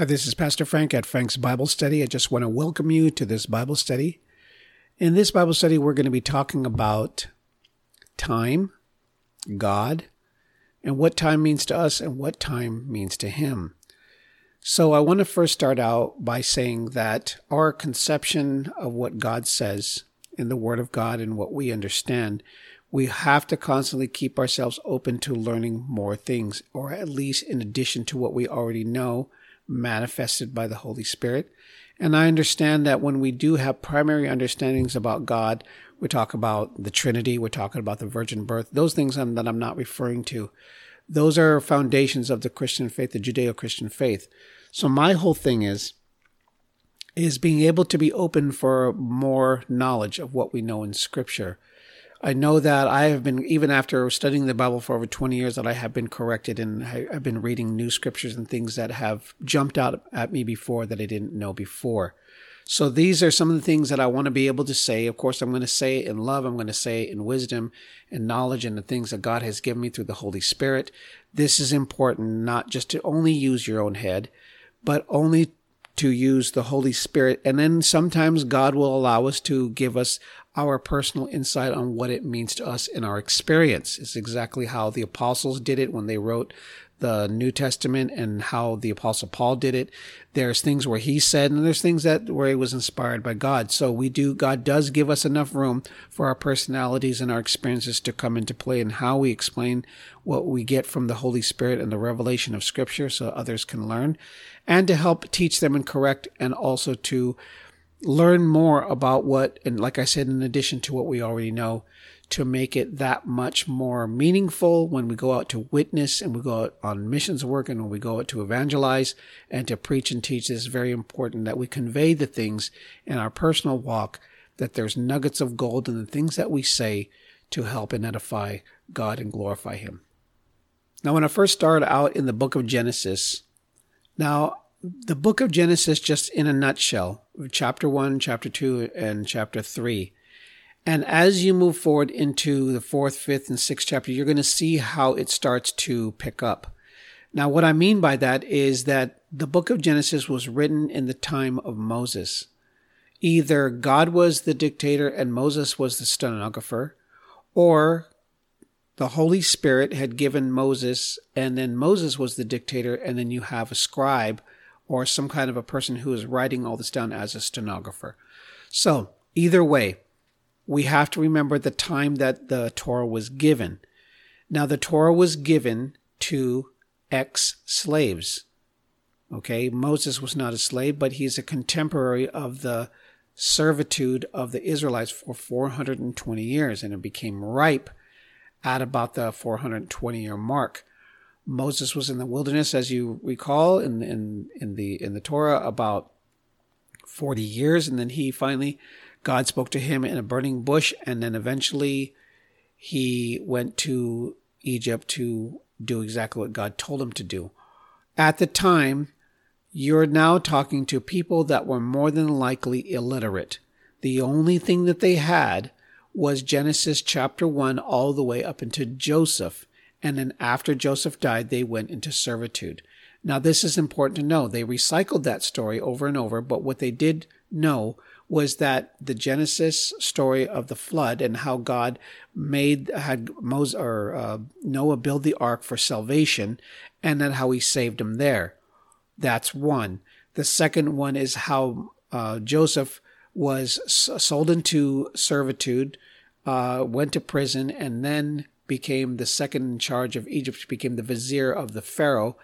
Hi, this is Pastor Frank at Frank's Bible Study. I just want to welcome you to this Bible study. In this Bible study, we're going to be talking about time, God, and what time means to us and what time means to Him. So, I want to first start out by saying that our conception of what God says in the Word of God and what we understand, we have to constantly keep ourselves open to learning more things, or at least in addition to what we already know manifested by the Holy Spirit. And I understand that when we do have primary understandings about God, we talk about the Trinity, we're talking about the virgin birth, those things that I'm not referring to. Those are foundations of the Christian faith, the Judeo Christian faith. So my whole thing is, is being able to be open for more knowledge of what we know in Scripture I know that I have been, even after studying the Bible for over 20 years, that I have been corrected and I, have been reading new scriptures and things that have jumped out at me before that I didn't know before. So these are some of the things that I want to be able to say. Of course, I'm going to say it in love. I'm going to say it in wisdom and knowledge and the things that God has given me through the Holy Spirit. This is important, not just to only use your own head, but only to use the Holy Spirit. And then sometimes God will allow us to give us our personal insight on what it means to us in our experience. It's exactly how the apostles did it when they wrote the New Testament and how the apostle Paul did it. There's things where he said and there's things that where he was inspired by God. So we do God does give us enough room for our personalities and our experiences to come into play and how we explain what we get from the Holy Spirit and the revelation of scripture so others can learn and to help teach them and correct and also to learn more about what, and like I said, in addition to what we already know, to make it that much more meaningful when we go out to witness and we go out on missions work and when we go out to evangelize and to preach and teach. It's very important that we convey the things in our personal walk, that there's nuggets of gold in the things that we say to help and edify God and glorify Him. Now, when I first started out in the book of Genesis, now the book of Genesis, just in a nutshell, chapter 1, chapter 2, and chapter 3. And as you move forward into the fourth, fifth, and sixth chapter, you're going to see how it starts to pick up. Now, what I mean by that is that the book of Genesis was written in the time of Moses. Either God was the dictator and Moses was the stenographer, or the Holy Spirit had given Moses, and then Moses was the dictator, and then you have a scribe or some kind of a person who is writing all this down as a stenographer. So, either way, we have to remember the time that the Torah was given. Now, the Torah was given to ex slaves. Okay, Moses was not a slave, but he's a contemporary of the servitude of the Israelites for 420 years, and it became ripe at about the 420 year mark. Moses was in the wilderness, as you recall, in in in the in the Torah about forty years, and then he finally, God spoke to him in a burning bush, and then eventually, he went to Egypt to do exactly what God told him to do. At the time, you're now talking to people that were more than likely illiterate. The only thing that they had was Genesis chapter 1 all the way up into Joseph and then after Joseph died, they went into servitude. Now, this is important to know. They recycled that story over and over, but what they did know was that the Genesis story of the flood and how God made had Moses or uh, Noah build the ark for salvation, and then how He saved them there. That's one. The second one is how uh, Joseph was sold into servitude, uh, went to prison, and then became the second in charge of Egypt, became the vizier of the Pharaoh,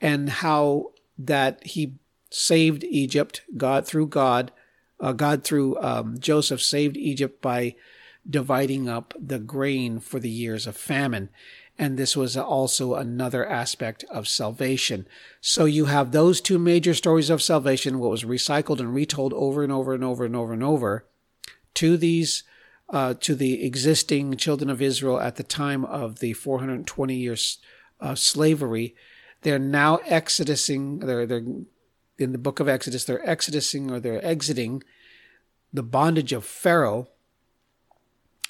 and how that he saved Egypt, God through God, uh, God through um, Joseph saved Egypt by dividing up the grain for the years of famine. And this was also another aspect of salvation. So you have those two major stories of salvation, what was recycled and retold over and over and over and over and over to these uh, to the existing children of Israel at the time of the 420 years of uh, slavery. They're now exodusing. They're they're in the book of Exodus. They're exodusing or they're exiting the bondage of Pharaoh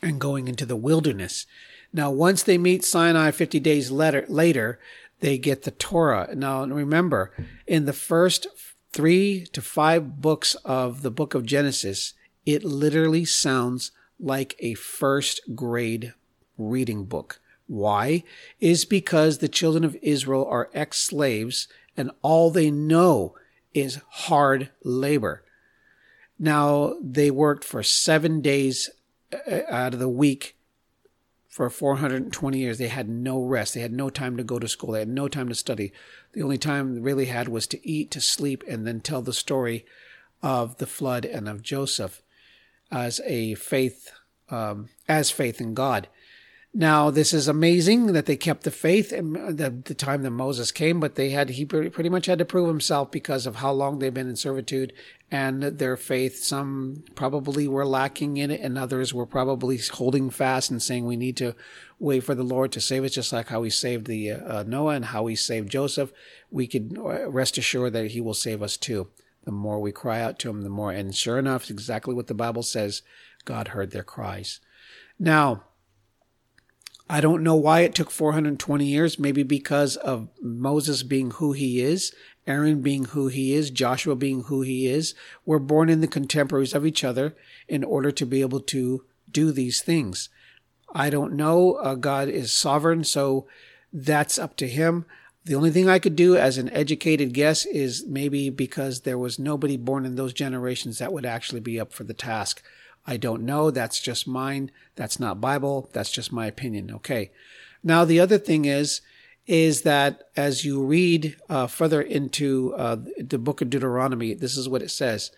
and going into the wilderness. Now, once they meet Sinai 50 days later, later they get the Torah. Now, remember, in the first three to five books of the book of Genesis, it literally sounds like a first grade reading book. Why? Is because the children of Israel are ex slaves and all they know is hard labor. Now, they worked for seven days uh, out of the week for 420 years. They had no rest. They had no time to go to school. They had no time to study. The only time they really had was to eat, to sleep, and then tell the story of the flood and of Joseph as a faith, um, as faith in God. Now, this is amazing that they kept the faith at the, the time that Moses came, but they had, he pretty much had to prove himself because of how long they've been in servitude and their faith. Some probably were lacking in it, and others were probably holding fast and saying, We need to wait for the Lord to save us, just like how he saved the uh, Noah and how he saved Joseph. We could uh, rest assured that he will save us too. The more we cry out to him, the more. And sure enough, exactly what the Bible says God heard their cries. Now, I don't know why it took 420 years, maybe because of Moses being who he is, Aaron being who he is, Joshua being who he is. We're born in the contemporaries of each other in order to be able to do these things. I don't know. Uh, God is sovereign, so that's up to him. The only thing I could do as an educated guess is maybe because there was nobody born in those generations that would actually be up for the task. I don't know. That's just mine. That's not Bible. That's just my opinion. Okay. Now, the other thing is, is that as you read uh, further into uh, the book of Deuteronomy, this is what it says.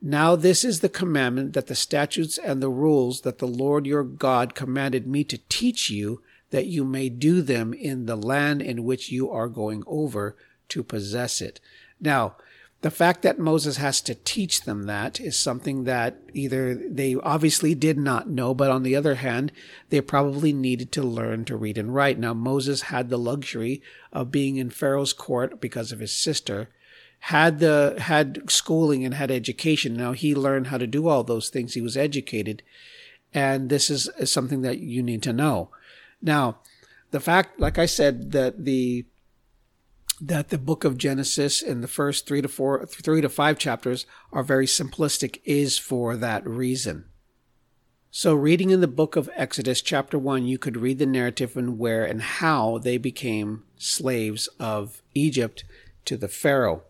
Now, this is the commandment that the statutes and the rules that the Lord your God commanded me to teach you, that you may do them in the land in which you are going over to possess it. Now, the fact that Moses has to teach them that is something that either they obviously did not know, but on the other hand, they probably needed to learn to read and write. Now, Moses had the luxury of being in Pharaoh's court because of his sister, had the, had schooling and had education. Now he learned how to do all those things. He was educated. And this is, something that you need to know. Now, the fact, like I said, that the that the book of Genesis in the first three to four, three to five chapters are very simplistic is for that reason. So, reading in the book of Exodus, chapter 1, you could read the narrative and where and how they became slaves of Egypt to the Pharaoh.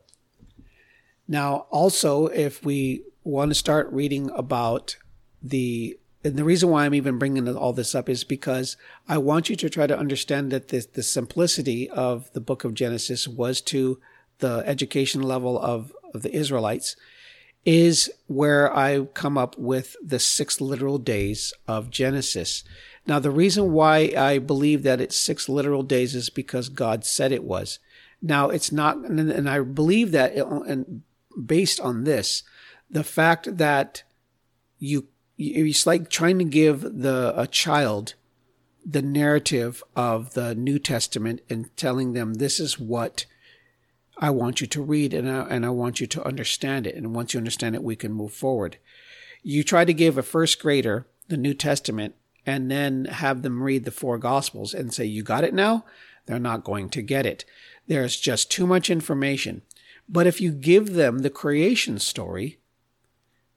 Now, also, if we want to start reading about the and the reason why I'm even bringing all this up is because I want you to try to understand that the, the simplicity of the book of Genesis was to the education level of, of the Israelites is where I come up with the six literal days of Genesis. Now, the reason why I believe that it's six literal days is because God said it was. Now, it's not, and I believe that, it, and based on this, the fact that you it's like trying to give the a child the narrative of the New Testament and telling them this is what I want you to read and I, and I want you to understand it. And once you understand it, we can move forward. You try to give a first grader the New Testament and then have them read the four Gospels and say, You got it now? They're not going to get it. There's just too much information. But if you give them the creation story,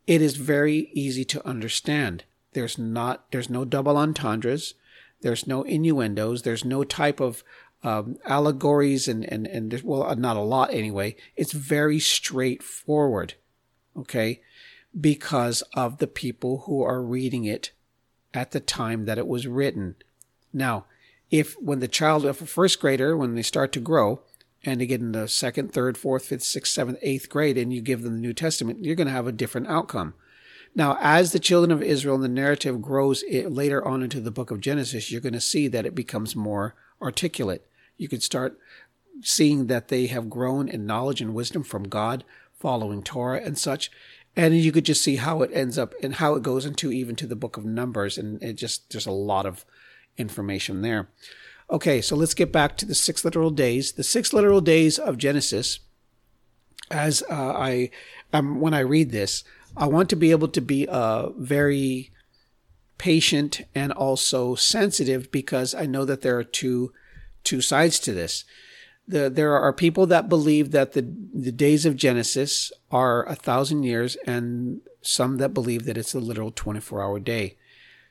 it is very easy to understand. There's not, there's no double entendres. There's no innuendos. There's no type of um, allegories and, and, and well, uh, not a lot anyway. It's very straightforward. Okay. Because of the people who are reading it at the time that it was written. Now, if when the child of a first grader, when they start to grow, and get in the second, third, fourth, fifth, sixth, seventh, eighth grade, and you give them the New Testament, you're going to have a different outcome. Now, as the children of Israel and the narrative grows later on into the book of Genesis, you're going to see that it becomes more articulate. You could start seeing that they have grown in knowledge and wisdom from God, following Torah and such. And you could just see how it ends up and how it goes into even to the book of Numbers. And it just, there's a lot of information there. Okay, so let's get back to the six literal days. The six literal days of Genesis, as uh, I um, when I read this, I want to be able to be uh, very patient and also sensitive because I know that there are two two sides to this. The, there are people that believe that the, the days of Genesis are a thousand years, and some that believe that it's a literal 24 hour day.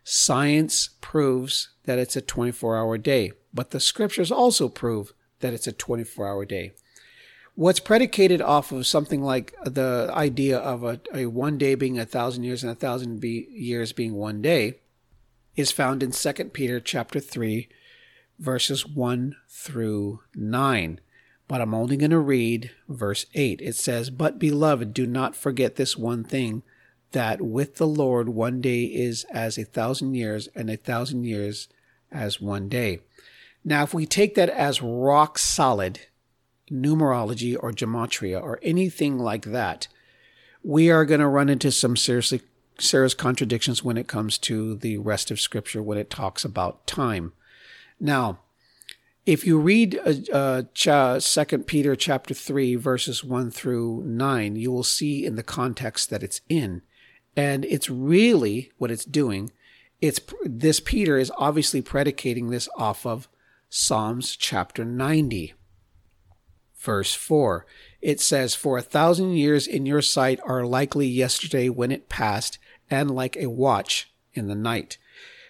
Science proves that it's a 24 hour day, but the scriptures also prove that it's a 24 hour day. What's predicated off of something like the idea of a, a one day being a thousand years and a thousand be, years being one day is found in 2 Peter chapter 3 verses 1 through 9. But I'm only going to read verse 8. It says, But beloved, do not forget this one thing, that with the Lord one day is as a thousand years, and a thousand years as one day. Now, if we take that as rock solid numerology or gematria or anything like that, we are going to run into some seriously serious contradictions when it comes to the rest of Scripture when it talks about time. Now, if you read uh, uh, Second Peter chapter three verses one through nine, you will see in the context that it's in, and it's really what it's doing. It's this Peter is obviously predicating this off of Psalms chapter ninety, verse four. It says, "For a thousand years in your sight are likely yesterday when it passed, and like a watch in the night."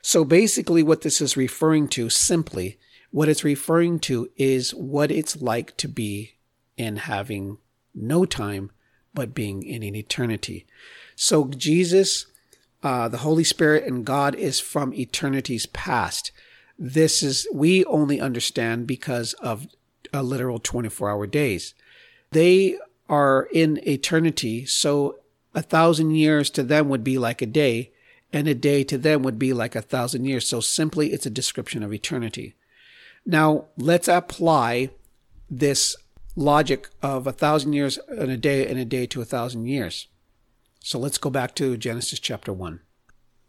So basically, what this is referring to simply what it's referring to is what it's like to be in having no time, but being in an eternity. So Jesus, uh, the Holy Spirit, and God is from eternities past. This is, we only understand because of a literal 24 hour days. They are in eternity, so a thousand years to them would be like a day, and a day to them would be like a thousand years. So simply, it's a description of eternity. Now, let's apply this logic of a thousand years and a day and a day to a thousand years. So let's go back to Genesis chapter 1.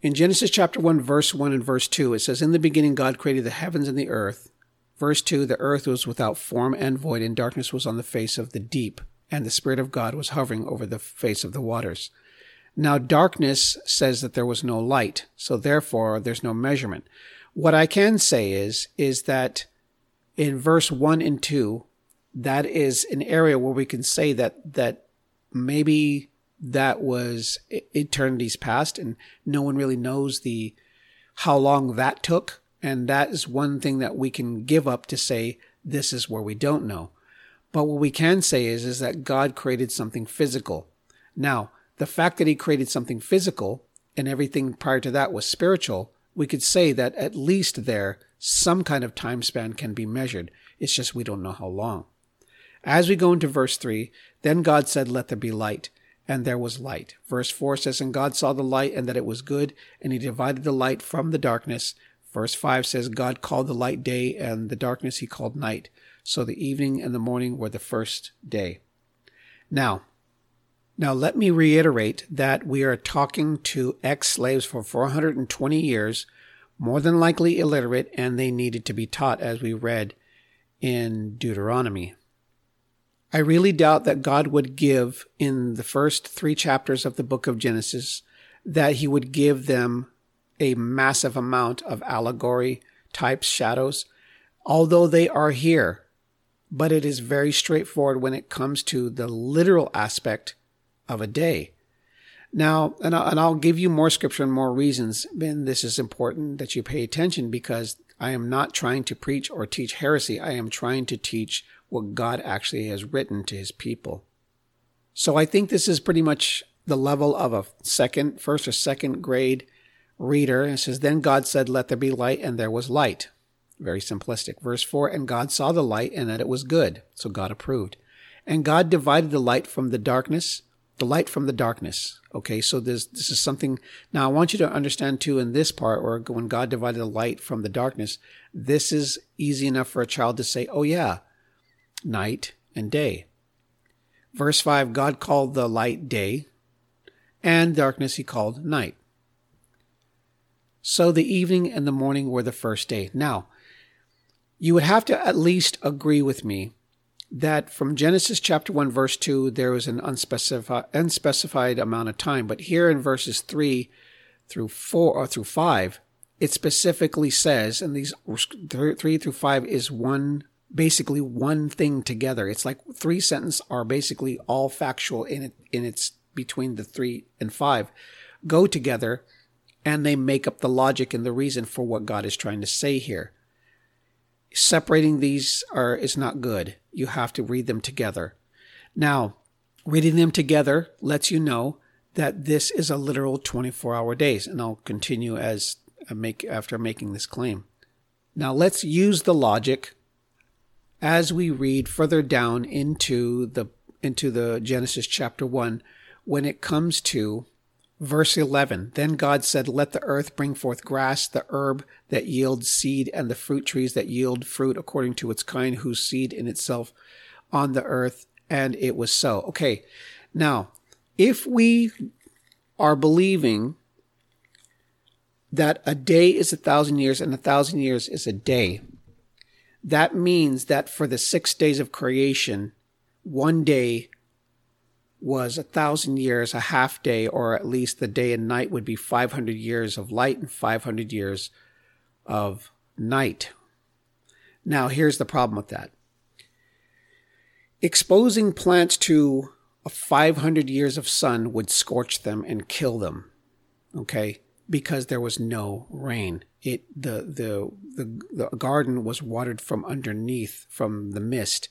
In Genesis chapter 1, verse 1 and verse 2, it says, In the beginning, God created the heavens and the earth. Verse 2, the earth was without form and void, and darkness was on the face of the deep, and the Spirit of God was hovering over the face of the waters. Now, darkness says that there was no light, so therefore there's no measurement. What I can say is, is that in verse one and two, that is an area where we can say that, that maybe that was eternities past and no one really knows the, how long that took. And that is one thing that we can give up to say, this is where we don't know. But what we can say is, is that God created something physical. Now, the fact that he created something physical and everything prior to that was spiritual we could say that at least there some kind of time span can be measured. It's just we don't know how long. As we go into verse 3, then God said, Let there be light. And there was light. Verse 4 says, And God saw the light and that it was good, and he divided the light from the darkness. Verse 5 says, God called the light day, and the darkness he called night. So the evening and the morning were the first day. Now, now, let me reiterate that we are talking to ex slaves for 420 years, more than likely illiterate, and they needed to be taught, as we read in Deuteronomy. I really doubt that God would give, in the first three chapters of the book of Genesis, that He would give them a massive amount of allegory, types, shadows, although they are here. But it is very straightforward when it comes to the literal aspect of a day. Now, and I'll, give you more scripture and more reasons. And this is important that you pay attention because I am not trying to preach or teach heresy. I am trying to teach what God actually has written to his people. So I think this is pretty much the level of a second, first or second grade reader. It says, Then God said, Let there be light, and there was light. Very simplistic. Verse 4 And God saw the light, and that it was good. So God approved. And God divided the light from the darkness the light from the darkness. Okay, so this this is something. Now, I want you to understand too in this part, where when God divided the light from the darkness, this is easy enough for a child to say, "Oh yeah, night and day." Verse five: God called the light day, and darkness He called night. So the evening and the morning were the first day. Now, you would have to at least agree with me that from Genesis chapter 1, verse 2, there was an unspecified, unspecified amount of time. But here in verses 3 through 4 or through 5, it specifically says, and these three through five is one, basically one thing together. It's like three sentences are basically all factual in it, in its between the three and five go together and they make up the logic and the reason for what God is trying to say here. Separating these are is not good. You have to read them together. Now, reading them together lets you know that this is a literal 24 hour days and I'll continue as I make after making this claim. Now let's use the logic as we read further down into the into the Genesis chapter 1 when it comes to verse 11 Then God said, Let the earth bring forth grass, the herb that yields seed, and the fruit trees that yield fruit according to its kind, whose seed in itself on the earth. And it was so. Okay, now, if we are believing that a day is a thousand years and a thousand years is a day. That means that for the six days of creation, one day was a thousand years, a half day, or at least the day and night would be 500 years of light and 500 years of night. Now, here's the problem with that exposing plants to a 500 years of sun would scorch them and kill them. Okay because there was no rain. It the the the, the garden was watered from underneath from the mist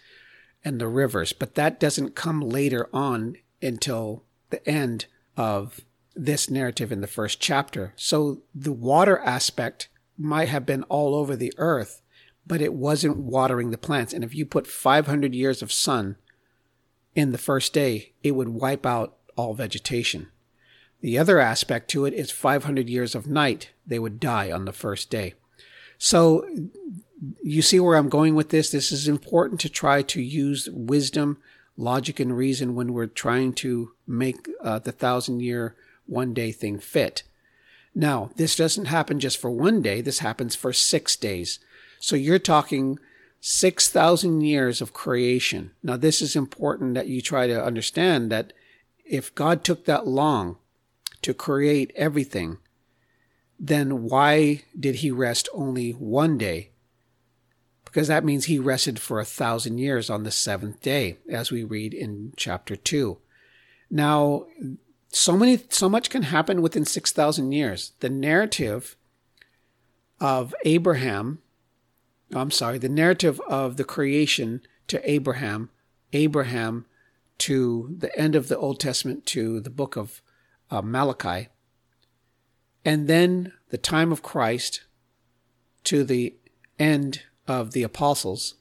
and the rivers, but that doesn't come later on until the end of this narrative in the first chapter. So the water aspect might have been all over the earth, but it wasn't watering the plants. And if you put 500 years of sun in the first day, it would wipe out all vegetation. The other aspect to it is 500 years of night. They would die on the first day. So you see where I'm going with this? This is important to try to use wisdom, logic, and reason when we're trying to make uh, the thousand year, one day thing fit. Now, this doesn't happen just for one day, this happens for six days. So you're talking 6,000 years of creation. Now, this is important that you try to understand that if God took that long to create everything, then why did he rest only one day? Because that means he rested for a thousand years on the seventh day, as we read in chapter two. Now, so many, so much can happen within 6,000 years. The narrative of Abraham, I'm sorry, the narrative of the creation to Abraham, Abraham to the end of the Old Testament to the book of uh, Malachi, and then the time of Christ to the end of the apostles,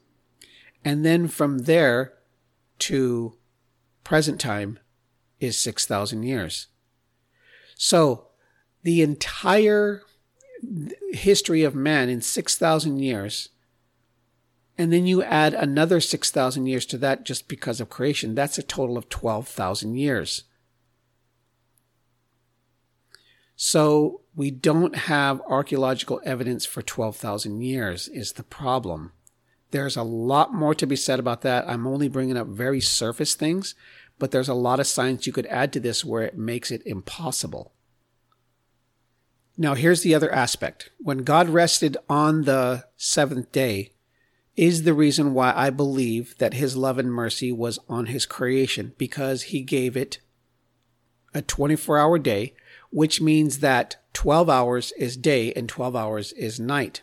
and then from there to present time is 6,000 years. So the entire history of man in 6,000 years, and then you add another 6,000 years to that just because of creation, that's a total of 12,000 years. So we don't have archaeological evidence for 12,000 years is the problem. There's a lot more to be said about that. I'm only bringing up very surface things, but there's a lot of science you could add to this where it makes it impossible. Now, here's the other aspect. When God rested on the seventh day, is the reason why I believe that his love and mercy was on his creation because he gave it a 24 hour day which means that 12 hours is day and 12 hours is night,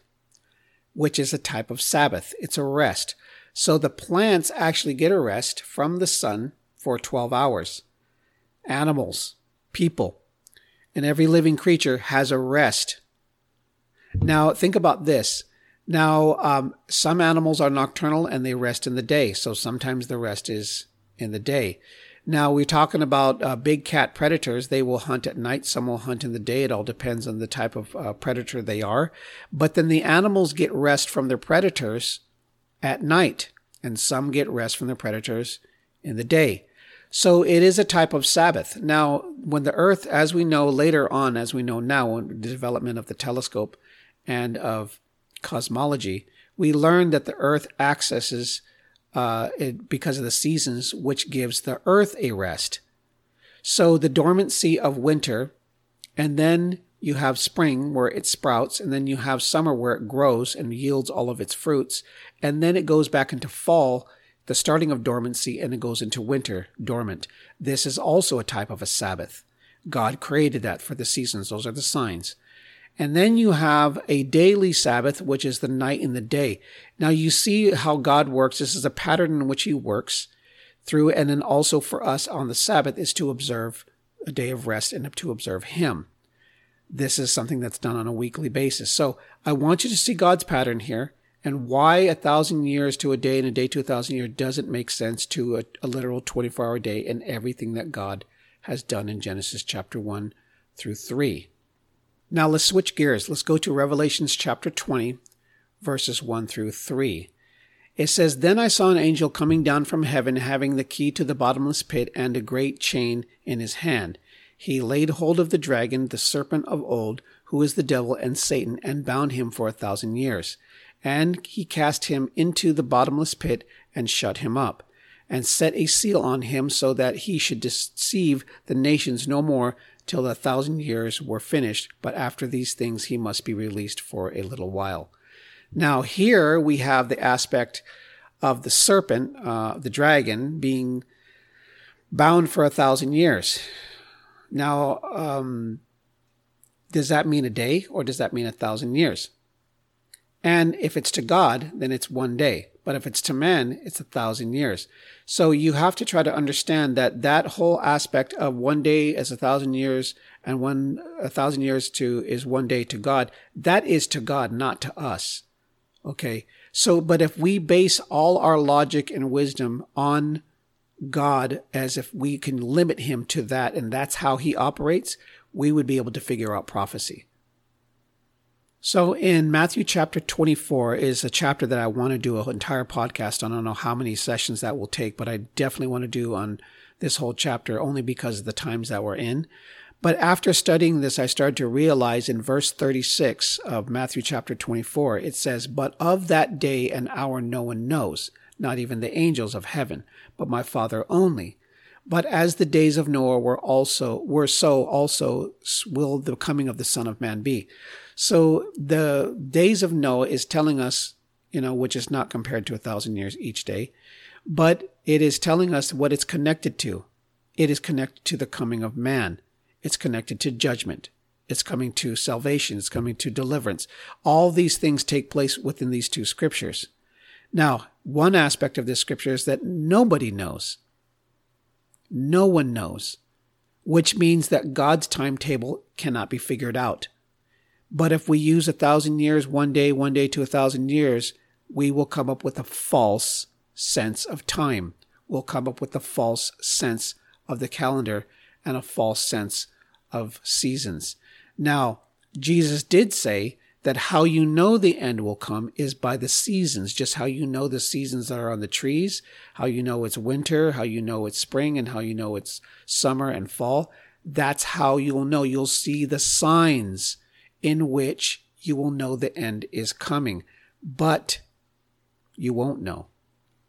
which is a type of Sabbath. It's a rest. So the plants actually get a rest from the sun for 12 hours. Animals, people, and every living creature has a rest. Now, think about this. Now, um, some animals are nocturnal and they rest in the day. So sometimes the rest is in the day. Now we're talking about uh, big cat predators. They will hunt at night. Some will hunt in the day. It all depends on the type of uh, predator they are. But then the animals get rest from their predators at night, and some get rest from their predators in the day. So it is a type of Sabbath. Now, when the Earth, as we know later on, as we know now, in the development of the telescope and of cosmology, we learn that the Earth accesses uh, it, because of the seasons, which gives the earth a rest. So the dormancy of winter, and then you have spring where it sprouts, and then you have summer where it grows and yields all of its fruits, and then it goes back into fall, the starting of dormancy, and it goes into winter, dormant. This is also a type of a Sabbath. God created that for the seasons. Those are the signs. And then you have a daily Sabbath, which is the night and the day. Now you see how God works. This is a pattern in which He works through. And then also for us on the Sabbath is to observe a day of rest and to observe Him. This is something that's done on a weekly basis. So I want you to see God's pattern here and why a thousand years to a day and a day to a thousand years doesn't make sense to a, a literal 24 hour day and everything that God has done in Genesis chapter 1 through 3. Now let's switch gears. Let's go to Revelations chapter 20, verses 1 through 3. It says, Then I saw an angel coming down from heaven, having the key to the bottomless pit and a great chain in his hand. He laid hold of the dragon, the serpent of old, who is the devil and Satan, and bound him for a thousand years. And he cast him into the bottomless pit and shut him up, and set a seal on him so that he should deceive the nations no more till the thousand years were finished, but after these things he must be released for a little while. Now, here we have the aspect of the serpent, uh, the dragon, being bound for a thousand years. Now, um, does that mean a day or does that mean a thousand years? And if it's to God, then it's one day. But if it's to men, it's a thousand years. So you have to try to understand that that whole aspect of one day as a thousand years and one a thousand years to is one day to God. That is to God, not to us. Okay. So, but if we base all our logic and wisdom on God as if we can limit him to that and that's how he operates, we would be able to figure out prophecy. So in Matthew chapter 24 is a chapter that I want to do an entire podcast on. I don't know how many sessions that will take, but I definitely want to do on this whole chapter only because of the times that we're in. But after studying this, I started to realize in verse 36 of Matthew chapter 24, it says, But of that day and hour no one knows, not even the angels of heaven, but my Father only. But as the days of Noah were also were so also will the coming of the Son of Man be. So the days of Noah is telling us, you know, which is not compared to a thousand years each day, but it is telling us what it's connected to. It is connected to the coming of man. It's connected to judgment. It's coming to salvation. It's coming to deliverance. All these things take place within these two scriptures. Now, one aspect of this scripture is that nobody knows. No one knows, which means that God's timetable cannot be figured out. But if we use a thousand years, one day, one day to a thousand years, we will come up with a false sense of time. We'll come up with a false sense of the calendar and a false sense of seasons. Now, Jesus did say that how you know the end will come is by the seasons, just how you know the seasons that are on the trees, how you know it's winter, how you know it's spring, and how you know it's summer and fall. That's how you'll know. You'll see the signs in which you will know the end is coming, but you won't know.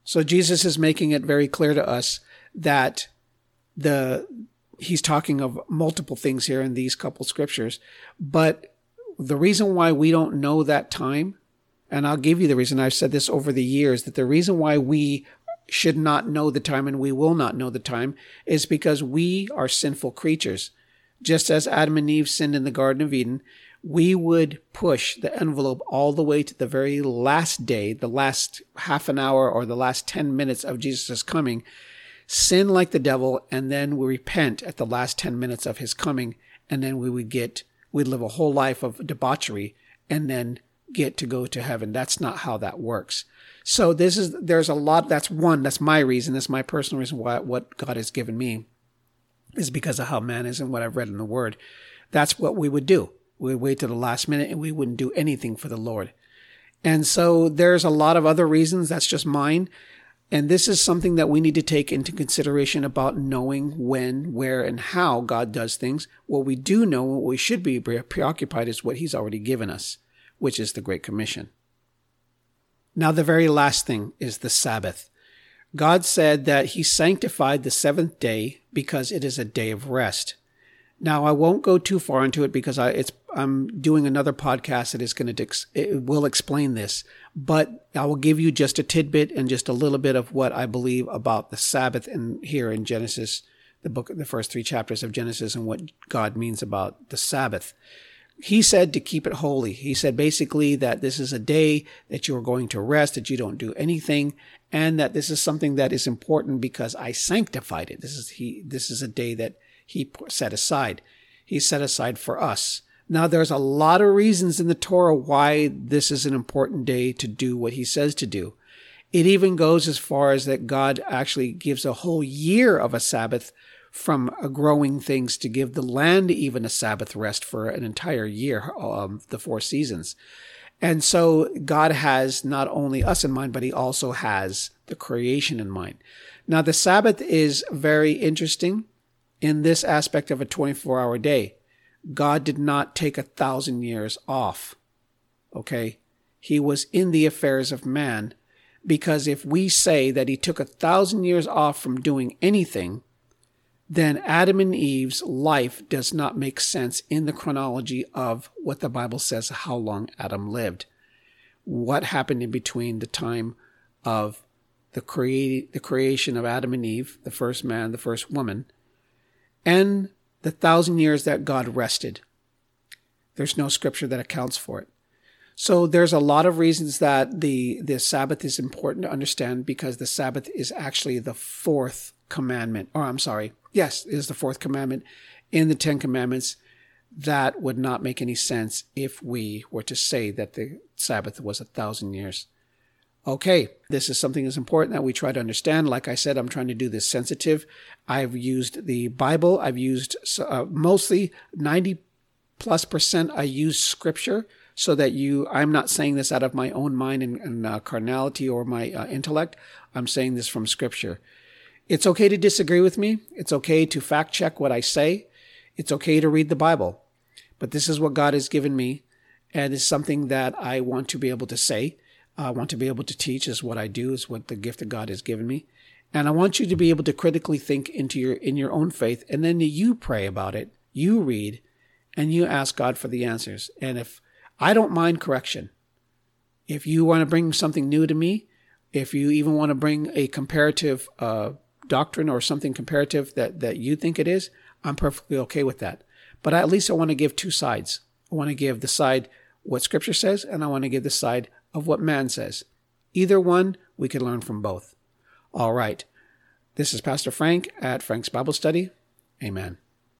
So Jesus is making it very clear to us that the he's talking of multiple things here in these couple scriptures, but the reason why we don't know that time, and I'll give you the reason I've said this over the years, that the reason why we should not know the time and we will not know the time is because we are sinful creatures. Just as Adam and Eve sinned in the Garden of Eden, we would push the envelope all the way to the very last day, the last half an hour or the last 10 minutes of Jesus' coming, sin like the devil, and then we repent at the last 10 minutes of his coming, and then we would get, we'd live a whole life of debauchery and then get to go to heaven. That's not how that works. So this is, there's a lot, that's one, that's my reason, that's my personal reason why, what God has given me is because of how man is and what I've read in the word. That's what we would do we would wait to the last minute and we wouldn't do anything for the Lord. And so there's a lot of other reasons. That's just mine. And this is something that we need to take into consideration about knowing when, where, and how God does things. What we do know, what we should be preoccupied is what He's already given us, which is the Great Commission. Now, the very last thing is the Sabbath. God said that He sanctified the seventh day because it is a day of rest. Now, I won't go too far into it because I, it's, I'm doing another podcast that is going to, it will explain this, but I will give you just a tidbit and just a little bit of what I believe about the Sabbath and here in Genesis, the book, the first three chapters of Genesis and what God means about the Sabbath. He said to keep it holy. He said basically that this is a day that you are going to rest, that you don't do anything, and that this is something that is important because I sanctified it. This is he, this is a day that he set aside. He set aside for us. Now, there's a lot of reasons in the Torah why this is an important day to do what he says to do. It even goes as far as that God actually gives a whole year of a Sabbath from growing things to give the land even a Sabbath rest for an entire year, um, the four seasons. And so God has not only us in mind, but he also has the creation in mind. Now, the Sabbath is very interesting in this aspect of a 24 hour day. God did not take a thousand years off. Okay. He was in the affairs of man because if we say that he took a thousand years off from doing anything, then Adam and Eve's life does not make sense in the chronology of what the Bible says how long Adam lived. What happened in between the time of the, the creation of Adam and Eve, the first man, the first woman, and the thousand years that God rested. There's no scripture that accounts for it. So there's a lot of reasons that the, the Sabbath is important to understand because the Sabbath is actually the fourth commandment, or I'm sorry, yes, is the fourth commandment in the Ten Commandments. That would not make any sense if we were to say that the Sabbath was a thousand years okay, this is something that's important that we try to understand. Like I said, I'm trying to do this sensitive. I've used the Bible. I've used uh, mostly 90 plus percent. I use scripture so that you, I'm not saying this out of my own mind and, and uh, carnality or my uh, intellect. I'm saying this from scripture. It's okay to disagree with me. It's okay to fact check what I say. It's okay to read the Bible. But this is what God has given me, and it's something that I want to be able to say. I want to be able to teach is what I do, is what the gift that God has given me. And I want you to be able to critically think into your in your own faith and then you pray about it. You read and you ask God for the answers. And if I don't mind correction. If you want to bring something new to me, if you even want to bring a comparative uh, doctrine or something comparative that, that you think it is, I'm perfectly okay with that. But at least I want to give two sides. I want to give the side what Scripture says, and I want to give the side of what man says. Either one, we can learn from both. All right. This is Pastor Frank at Frank's Bible Study. Amen.